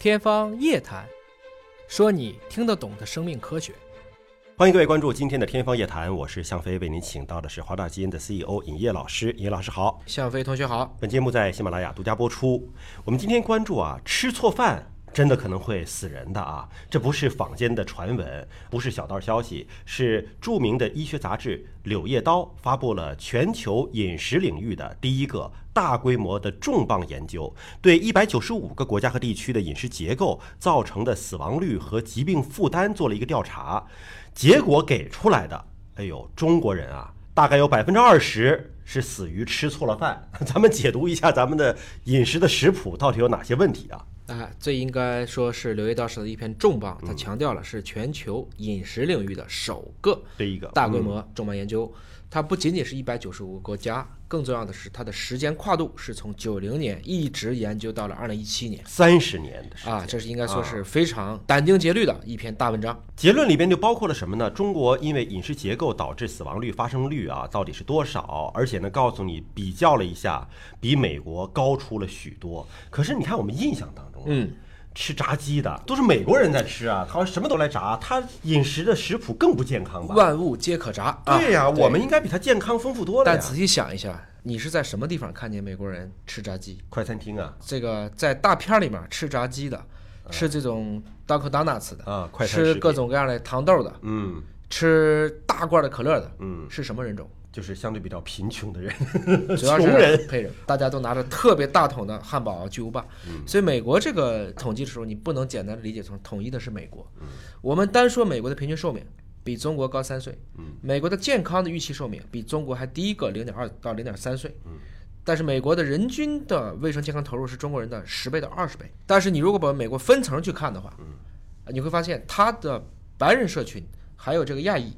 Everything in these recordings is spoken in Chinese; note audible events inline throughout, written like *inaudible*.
天方夜谭，说你听得懂的生命科学。欢迎各位关注今天的《天方夜谭》，我是向飞，为您请到的是华大基因的 CEO 尹烨老师。尹烨老师好，向飞同学好。本节目在喜马拉雅独家播出。我们今天关注啊，吃错饭。真的可能会死人的啊！这不是坊间的传闻，不是小道消息，是著名的医学杂志《柳叶刀》发布了全球饮食领域的第一个大规模的重磅研究，对一百九十五个国家和地区的饮食结构造成的死亡率和疾病负担做了一个调查，结果给出来的，哎呦，中国人啊，大概有百分之二十是死于吃错了饭。*laughs* 咱们解读一下咱们的饮食的食谱到底有哪些问题啊？啊，这应该说是《柳叶刀》时的一篇重磅，他强调了是全球饮食领域的首个第一个大规模重磅研究。它不仅仅是一百九十五个国家，更重要的是它的时间跨度是从九零年一直研究到了二零一七年，三十年的啊，这是应该说是非常殚精竭虑的一篇大文章。结论里边就包括了什么呢？中国因为饮食结构导致死亡率、发生率啊，到底是多少？而且呢，告诉你比较了一下，比美国高出了许多。可是你看，我们印象当中，嗯。吃炸鸡的都是美国人在吃啊，好像什么都来炸，他饮食的食谱更不健康吧？万物皆可炸。对呀，我们应该比他健康丰富多了。但仔细想一下，你是在什么地方看见美国人吃炸鸡？快餐厅啊？这个在大片里面吃炸鸡的，吃这种 Dunkin' Donuts 的啊，快餐吃各种各样的糖豆的，嗯，吃大罐的可乐的，嗯，是什么人种？就是相对比较贫穷的人，*laughs* 穷人黑人，大家都拿着特别大桶的汉堡、巨无霸。所以美国这个统计的时候，你不能简单的理解成统一的是美国。我们单说美国的平均寿命比中国高三岁，美国的健康的预期寿命比中国还低一个零点二到零点三岁。但是美国的人均的卫生健康投入是中国人的十倍到二十倍。但是你如果把美国分层去看的话，你会发现它的白人社群还有这个亚裔。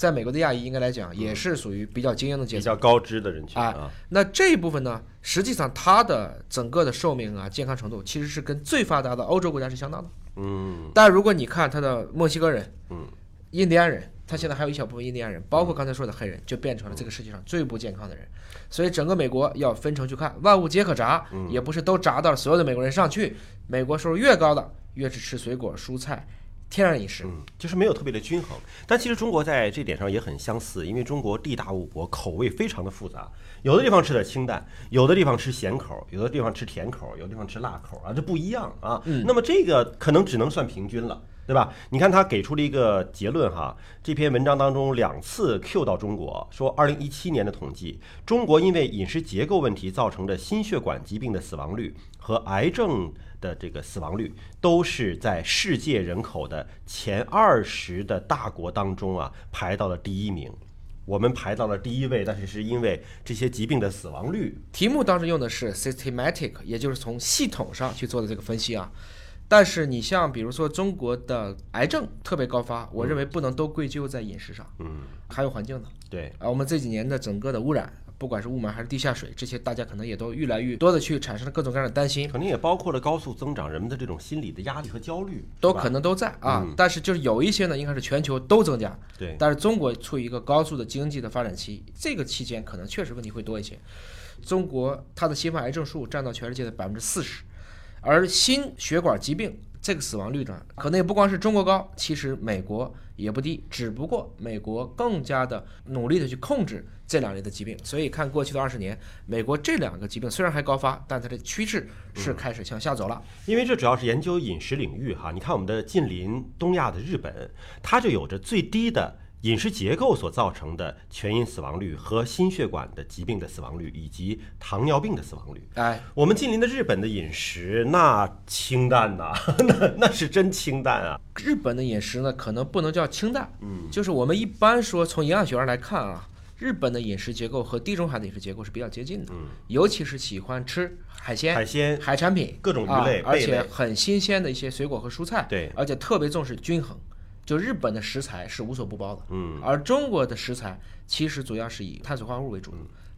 在美国的亚裔应该来讲也是属于比较精英的阶层，比较高知的人群啊。那这一部分呢，实际上它的整个的寿命啊、健康程度其实是跟最发达的欧洲国家是相当的。嗯。但如果你看它的墨西哥人、嗯，印第安人，他现在还有一小部分印第安人，包括刚才说的黑人，就变成了这个世界上最不健康的人。所以整个美国要分成去看，万物皆可炸，也不是都炸到了所有的美国人上去。美国收入越高的，越是吃水果蔬菜。天然饮食，嗯，就是没有特别的均衡。但其实中国在这点上也很相似，因为中国地大物博，口味非常的复杂。有的地方吃点清淡，有的地方吃咸口，有的地方吃甜口，有的地方吃辣口啊，这不一样啊。那么这个可能只能算平均了，对吧？你看他给出了一个结论哈，这篇文章当中两次 Q 到中国，说二零一七年的统计，中国因为饮食结构问题造成的心血管疾病的死亡率和癌症。的这个死亡率都是在世界人口的前二十的大国当中啊排到了第一名，我们排到了第一位，但是是因为这些疾病的死亡率。题目当时用的是 systematic，也就是从系统上去做的这个分析啊。但是你像比如说中国的癌症特别高发，我认为不能都归咎在饮食上，嗯，还有环境呢。对啊，我们这几年的整个的污染。不管是雾霾还是地下水，这些大家可能也都越来越多的去产生了各种各样的担心，肯定也包括了高速增长人们的这种心理的压力和焦虑，都可能都在啊。但是就是有一些呢，应该是全球都增加，对。但是中国处于一个高速的经济的发展期，这个期间可能确实问题会多一些。中国它的新发癌症数占到全世界的百分之四十，而心血管疾病。这个死亡率呢，可能也不光是中国高，其实美国也不低，只不过美国更加的努力的去控制这两类的疾病。所以看过去的二十年，美国这两个疾病虽然还高发，但它的趋势是开始向下走了。因为这主要是研究饮食领域哈，你看我们的近邻东亚的日本，它就有着最低的。饮食结构所造成的全因死亡率和心血管的疾病的死亡率，以及糖尿病的死亡率。哎，我们近邻的日本的饮食那清淡呐，那那是真清淡啊。日本的饮食呢，可能不能叫清淡，嗯，就是我们一般说从营养学上来看啊，日本的饮食结构和地中海的饮食结构是比较接近的，嗯，尤其是喜欢吃海鲜、海鲜、海产品、各种鱼类，而且很新鲜的一些水果和蔬菜，对，而且特别重视均衡。就日本的食材是无所不包的，嗯，而中国的食材其实主要是以碳水化合物为主，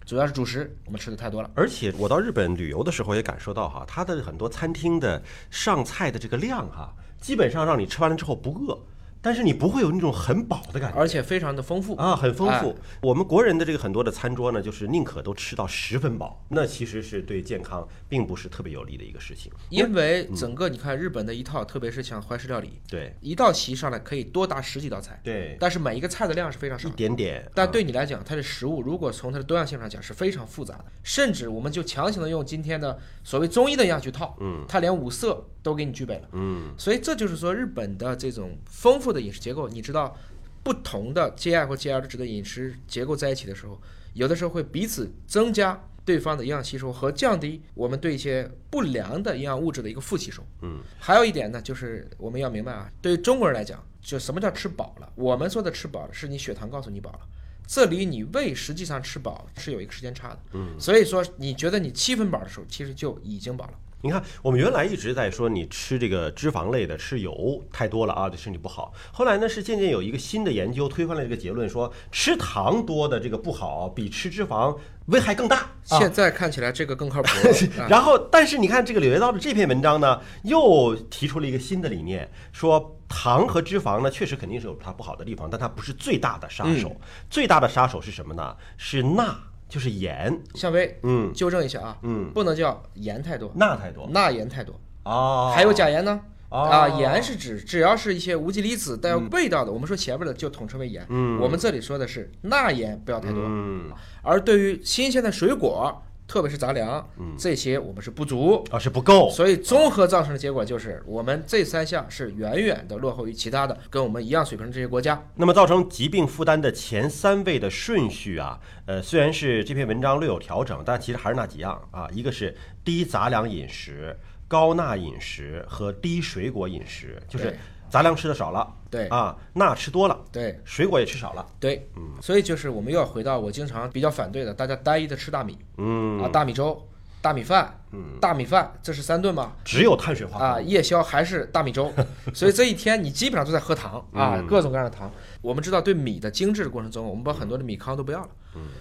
主要是主食，我们吃的太多了。而且我到日本旅游的时候也感受到哈，它的很多餐厅的上菜的这个量哈，基本上让你吃完了之后不饿。但是你不会有那种很饱的感觉。而且非常的丰富。啊，很丰富哎。我们国人的这个很多的餐桌呢，就是宁可都吃到十分饱，那其实是对健康并不是特别有利的一个事情。因为整个你看日本的一套，特别是像怀石料理，对一道席上来可以多达十几道菜，对，但是每一个菜的量是非常少一。点点。但啊对你来讲，它的食物如果从它的多样性上讲是非常复杂的，甚至我们就强行的用今天的所谓中医的样去套，嗯，它连五色都给你具备了，嗯，所以这就是说日本的这种丰富的饮食结构，你知道，不同的 GI 或 GL 值的饮食结构在一起的时候，有的时候会彼此增加对方的营养吸收和降低我们对一些不良的营养物质的一个负吸收。嗯，还有一点呢，就是我们要明白啊，对于中国人来讲，就什么叫吃饱了？我们说的吃饱了，是你血糖告诉你饱了。这里你胃实际上吃饱是有一个时间差的，嗯，所以说你觉得你七分饱的时候，其实就已经饱了。你看，我们原来一直在说你吃这个脂肪类的、吃油太多了啊，对身体不好。后来呢，是渐渐有一个新的研究推翻了这个结论，说吃糖多的这个不好，比吃脂肪危害更大。啊现在看起来这个更靠谱 *laughs* 啊然后，但是你看这个《柳叶刀》的这篇文章呢，又提出了一个新的理念，说糖和脂肪呢，确实肯定是有它不好的地方，但它不是最大的杀手。嗯最大的杀手是什么呢？是钠，就是盐。夏威，嗯纠正一下啊，嗯，不能叫盐太多，钠太多钠盐太多，哦，还有钾盐呢。哦啊，盐是指只要是一些无机离子带有味道的，我们说前面的就统称为盐。嗯我们这里说的是钠盐不要太多。嗯而对于新鲜的水果，特别是杂粮，嗯这些我们是不足。啊是不够。所以综合造成的结果就是，我们这三项是远远的落后于其他的跟我们一样水平的这些国家。那么造成疾病负担的前三位的顺序啊，呃，虽然是这篇文章略有调整，但其实还是那几样啊，一个是低杂粮饮食、高钠饮食和低水果饮食，就是对杂粮吃的少了，对。啊，钠吃多了，对。水果也吃少了，对，嗯所以就是我们又要回到我经常比较反对的，大家单一的吃大米。嗯，啊，大米粥、大米饭、大米饭，这是三顿吗？只有碳水化合啊，夜宵还是大米粥，*laughs* 所以这一天你基本上都在喝糖啊，各种各样的糖。我们知道，对米的精制的过程中，我们把很多的米糠都不要了。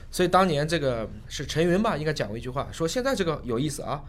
所以当年这个是陈云吧，应该讲过一句话，说现在这个有意思啊，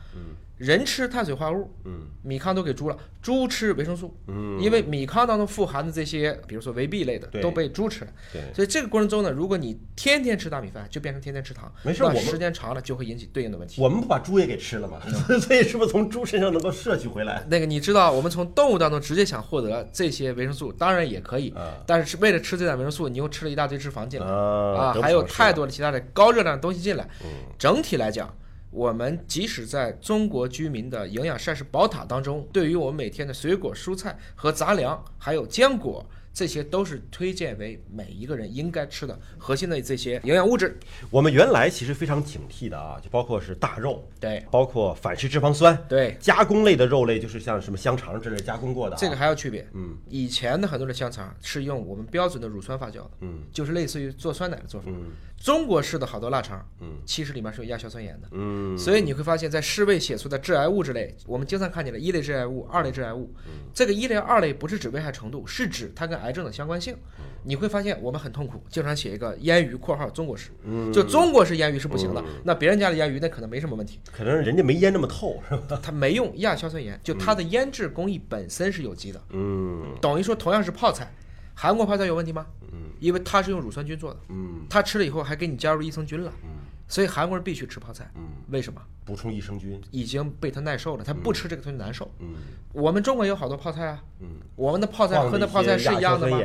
人吃碳水化合物，嗯米糠都给猪了，猪吃维生素，嗯，因为米糠当中富含的这些，比如说维 B 类的，对都被猪吃了。对，所以这个过程中呢，如果你天天吃大米饭，就变成天天吃糖，没事我时间长了就会引起对应的问题。我们不把猪也给吃了吗？*laughs* 所以是不是从猪身上能够摄取回来？那个你知道，我们从动物当中直接想获得这些维生素，当然也可以，啊但是是为了吃这点维生素，你又吃了一大堆脂肪进来啊，还有偿失太多的其他的高热量的东西进来。嗯整体来讲，我们即使在中国居民的营养膳食宝塔当中，对于我们每天的水果、蔬菜和杂粮，还有坚果。这些都是推荐为每一个人应该吃的核心的这些营养物质。我们原来其实非常警惕的啊，就包括是大肉，对包括反式脂肪酸，对，加工类的肉类，就是像什么香肠之类加工过的、啊，这个还有区别。嗯以前的很多的香肠是用我们标准的乳酸发酵的，嗯就是类似于做酸奶的做法。嗯中国式的好多腊肠，嗯其实里面是有亚硝酸盐的。嗯，所以你会发现在世卫写出的致癌物质类，我们经常看见的一类致癌物、二类致癌物。嗯这个一类、二类不是指危害程度，是指它跟癌症的相关性。嗯你会发现我们很痛苦，经常写一个腌鱼（括号中国式），嗯就中国式腌鱼是不行的。那别人家的腌鱼那可能没什么问题，可能人家没腌那么透，是吧？*laughs* 它没用亚硝酸盐，就它的腌制工艺本身是有机的。嗯等于说同样是泡菜，韩国泡菜有问题吗？嗯因为它是用乳酸菌做的，嗯它吃了以后还给你加入益生菌了，嗯所以韩国人必须吃泡菜。嗯，为什么？补充益生菌，已经被他耐受了，他不吃这个东西难受。嗯我们中国有好多泡菜啊，嗯，我们的泡菜和那泡菜是一样的吗？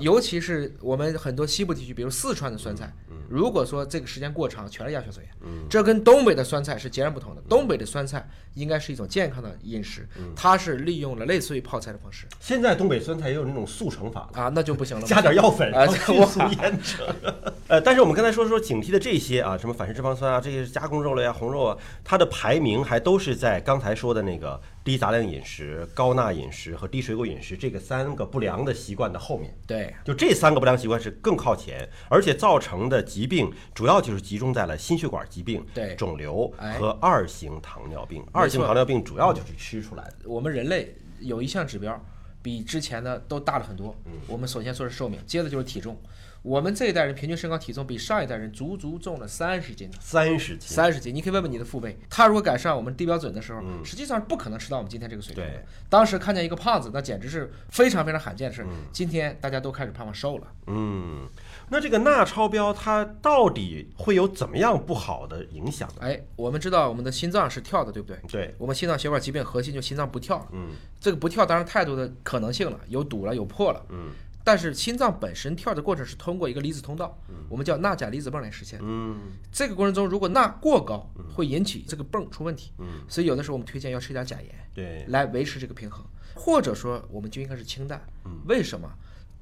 尤其是我们很多西部地区，比如四川的酸菜，嗯如果说这个时间过长，全是亚硝酸盐，这跟东北的酸菜是截然不同的。东北的酸菜应该是一种健康的饮食，嗯它是利用了类似于泡菜的方式现在东北酸菜也有那种速成法了。啊，那就不行了。*laughs* 加点药粉，啊然后迅速腌制。*laughs* 呃，但是我们刚才说说警惕的这些啊，什么反式脂肪酸啊，这些加工肉类啊、红肉啊，它的排名还都是在刚才说的那个低杂粮饮食、高钠饮食和低水果饮食这个三个不良的习惯的后面。对，就这三个不良习惯是更靠前，而且造成的疾病主要就是集中在了心血管疾病、对肿瘤哎和二型糖尿病。二型糖尿病主要就是吃出来的。我们人类有一项指标比之前的都大了很多。我们首先说是寿命，接着就是体重。我们这一代人平均身高体重比上一代人足足重了三十斤呢。三十斤，三十斤，你可以问问你的父辈，他如果赶上我们低标准的时候，实际上是不可能吃到我们今天这个水平。当时看见一个胖子，那简直是非常非常罕见的事。今天大家都开始盼望瘦了。嗯，那这个钠超标它到底会有怎么样不好的影响呢？哎，我们知道我们的心脏是跳的，对不对？对，我们心脏血管疾病核心就心脏不跳了，嗯这个不跳当然太多的可能性了，有堵了，有破了。嗯但是心脏本身跳的过程是通过一个离子通道，我们叫钠钾离子泵来实现。嗯这个过程中，如果钠过高，会引起这个泵出问题。嗯，所以有的时候我们推荐要吃点钾盐。对，来维持这个平衡，或者说我们就应该是清淡。嗯为什么？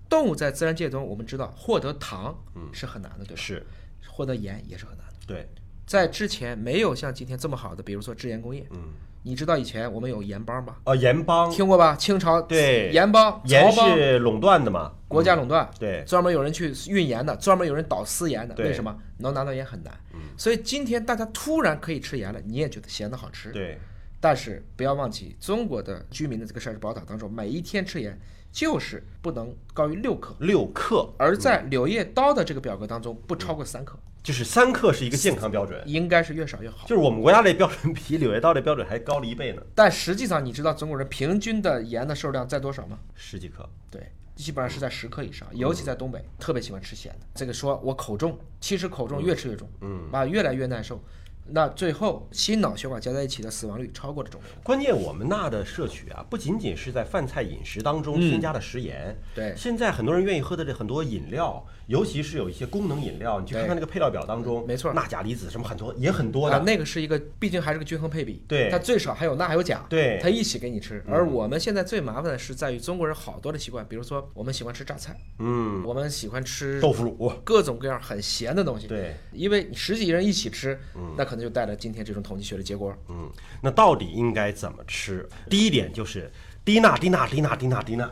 动物在自然界中，我们知道获得糖是很难的，对吧？是，获得盐也是很难的。对，在之前没有像今天这么好的，比如说制盐工业。嗯，你知道以前我们有盐帮吧？哦，盐帮，听过吧？清朝对盐帮、盐帮，是垄断的嘛？国家垄断，对，专门有人去运盐的，专门有人倒私盐的。为什么能拿到盐很难？所以今天大家突然可以吃盐了，你也觉得咸的好吃。对，但是不要忘记，中国的居民的这个膳食宝塔当中，每一天吃盐就是不能高于六克，六克，而在柳叶刀的这个表格当中不超过三克，就是三克是一个健康标准，应该是越少越好。就是我们国家这标准比柳叶刀这标准还高了一倍呢，但实际上，你知道中国人平均的盐的摄入量在多少吗？十几克。对，基本上是在十克以上，尤其在东北，特别喜欢吃咸的。这个说我口重，其实口重越吃越重，嗯，啊，越来越难受。那最后心脑血管加在一起的死亡率超过了肿瘤。关键我们钠的摄取啊，不仅仅是在饭菜饮食当中添加的食盐，对。现在很多人愿意喝的这很多饮料，尤其是有一些功能饮料，你去看看那个配料表当中，没错。钠钾离子什么很多，也很多啊的，，那个是一个，毕竟还是个均衡配比，对。它最少还有钠还有钾，对。它一起给你吃。而我们现在最麻烦的是在于中国人好多的习惯，比如说我们喜欢吃榨菜，嗯，我们喜欢吃豆腐乳，各种各样很咸的东西，对，因为你十几个人一起吃，那可能就带来今天这种统计学的结果。嗯，那到底应该怎么吃？第一点就是低钠，*laughs* 低钠，低钠，低钠，低钠，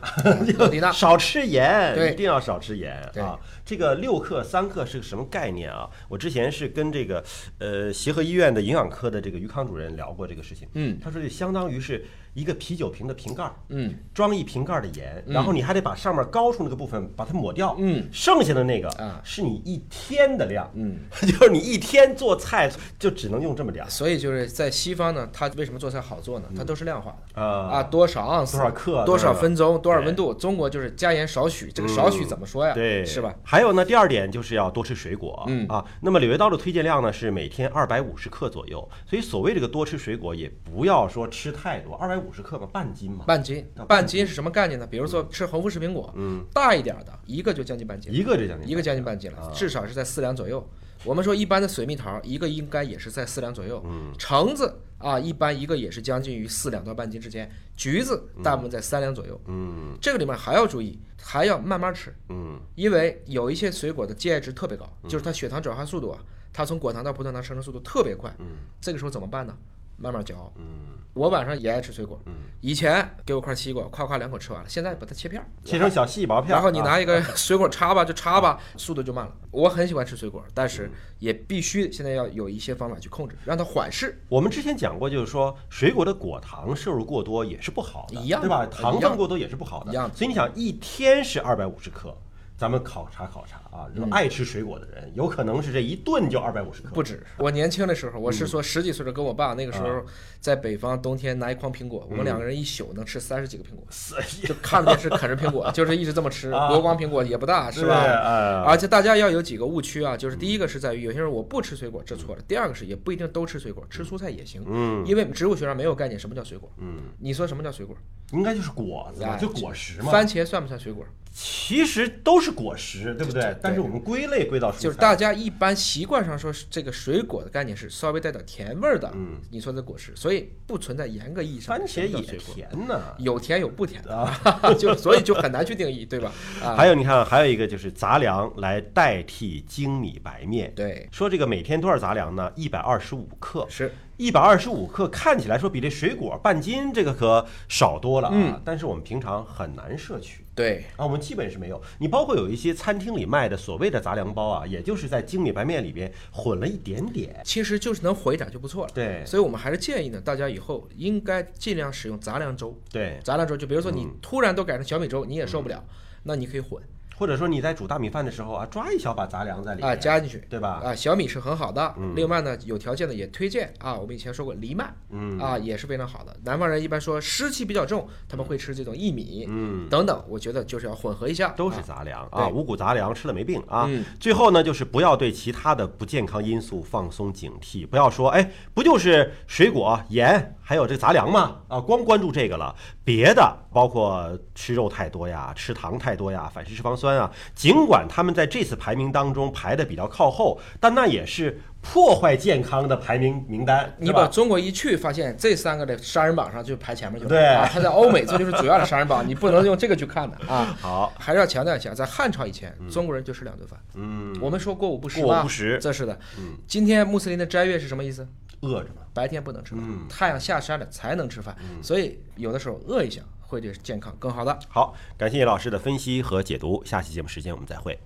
低钠少吃盐，对。一定要少吃盐对。啊。这个六克三克是个什么概念啊？我之前是跟这个呃协和医院的营养科的这个于康主任聊过这个事情，嗯，他说这相当于是一个啤酒瓶的瓶盖儿，嗯，装一瓶盖儿的盐，然后你还得把上面高处那个部分把它抹掉，嗯，剩下的那个啊。是你一天的量，嗯，*laughs* 就是你一天做菜就只能用这么点儿。所以就是在西方呢，他为什么做菜好做呢？它都是量化的。啊。啊，多少盎司、多少克多少分钟、多少温度？中国就是加盐少许，这个少许怎么说呀？对，是吧？？还有呢，第二点就是要多吃水果，嗯啊，那么柳叶刀的推荐量呢是每天二百五十克左右，所以所谓这个多吃水果也不要说吃太多，二百五十克嘛，半斤嘛，半斤，半斤是什么概念呢？比如说吃红富士苹果，嗯，大一点的一个就将近半斤，一个就将近一个将近半斤了，至少是在四两左右。我们说一般的水蜜桃一个应该也是在四两左右，嗯，橙子啊一般一个也是将近于四两到半斤之间，橘子大部分在三两左右。嗯这个里面还要注意，还要慢慢吃，嗯因为有一些水果的 GI 值特别高，就是它血糖转化速度啊，它从果糖到葡萄糖生成速度特别快。嗯这个时候怎么办呢？慢慢嚼。嗯，我晚上也爱吃水果，嗯以前给我块西瓜，夸夸两口吃完了，现在把它切片儿，切成小细薄片儿，然后你啊拿一个 *laughs* 水果叉吧，就叉吧，速度就慢了。我很喜欢吃水果，但是也必须现在要有一些方法去控制，让它缓释。我们之前讲过，就是说水果的果糖摄入过多也是不好的，一样对吧？糖分过多也是不好的，一样所以你想，一天是二百五十克，咱们考察考察啊，嗯。如果爱吃水果的人，有可能是这一顿就二百五十克，不止，我年轻的时候，我是说十几岁的跟我爸，那个时啊。候在北方冬天拿一筐苹果，嗯。我们两个人一宿能吃三十几个苹果，就看着电视啃着苹果，*laughs* 就是一直这么吃。啊。国光苹果也不大，是吧？哎。而且大家要有几个误区啊，就是第一个是在于有些人我不吃水果，这错了；第二个是也不一定都吃水果，吃蔬菜也行，嗯。因为植物学上没有概念什么叫水果。嗯，你说什么叫水果？应该就是果子就果实嘛，番茄算不算水果？其实都是果实，对不对对？但是我们归类归到就是大家一般习惯上说是这个水果的概念是稍微带点甜味儿的，嗯，你说的果实，所以不存在严格意义上番茄也。甜呢。有甜有不甜的，啊就所以就很难去定义，对吧？啊，还有你看，还有一个就是杂粮来代替精米白面。对，说这个每天多少杂粮呢？一百二十五克，是一百二十五克，看起来说比这水果半斤这个可少多了啊。嗯但是我们平常很难摄取对，啊，我们基本是没有。你包括有一些餐厅里卖的所谓的杂粮包啊，也就是在精米白面里边混了一点点。其实就是能回点就不错了。对所以我们还是建议呢，大家以后应该尽量使用杂粮粥。对，杂粮粥就比如说你嗯突然都改成小米粥，你也受不了，那你可以混。或者说你在煮大米饭的时候啊，抓一小把杂粮在里面啊，加进去。对吧？啊，小米是很好的。另外呢，有条件的也推荐啊。我们以前说过藜麦，嗯啊也是非常好的。南方人一般说湿气比较重，他们会吃这种薏米，嗯，等等。我觉得就是要混合一下，都是啊杂粮对啊，五谷杂粮吃了没病啊。嗯最后呢，就是不要对其他的不健康因素放松警惕，不要说哎，不就是水果、盐还有这杂粮嘛？啊，光关注这个了，别的包括吃肉太多呀、吃糖太多呀、反式脂肪酸啊，尽管他们在这次排名当中排的比较靠后，但那也是破坏健康的排名名单，你？把中国一去，发现这三个的杀人榜上就排前面去了。对啊，它在欧美这就是主要的杀人榜，你不能用这个去看的啊。*laughs* 好，还是要强调一下，在汉朝以前，中国人就吃两顿饭。嗯，我们说过午不食过午不食这是的。嗯今天穆斯林的斋月是什么意思？饿着嘛。白天不能吃饭，嗯太阳下山了才能吃饭，所以有的时候饿一下会对健康更好的。好，感谢叶老师的分析和解读，下期节目时间我们再会。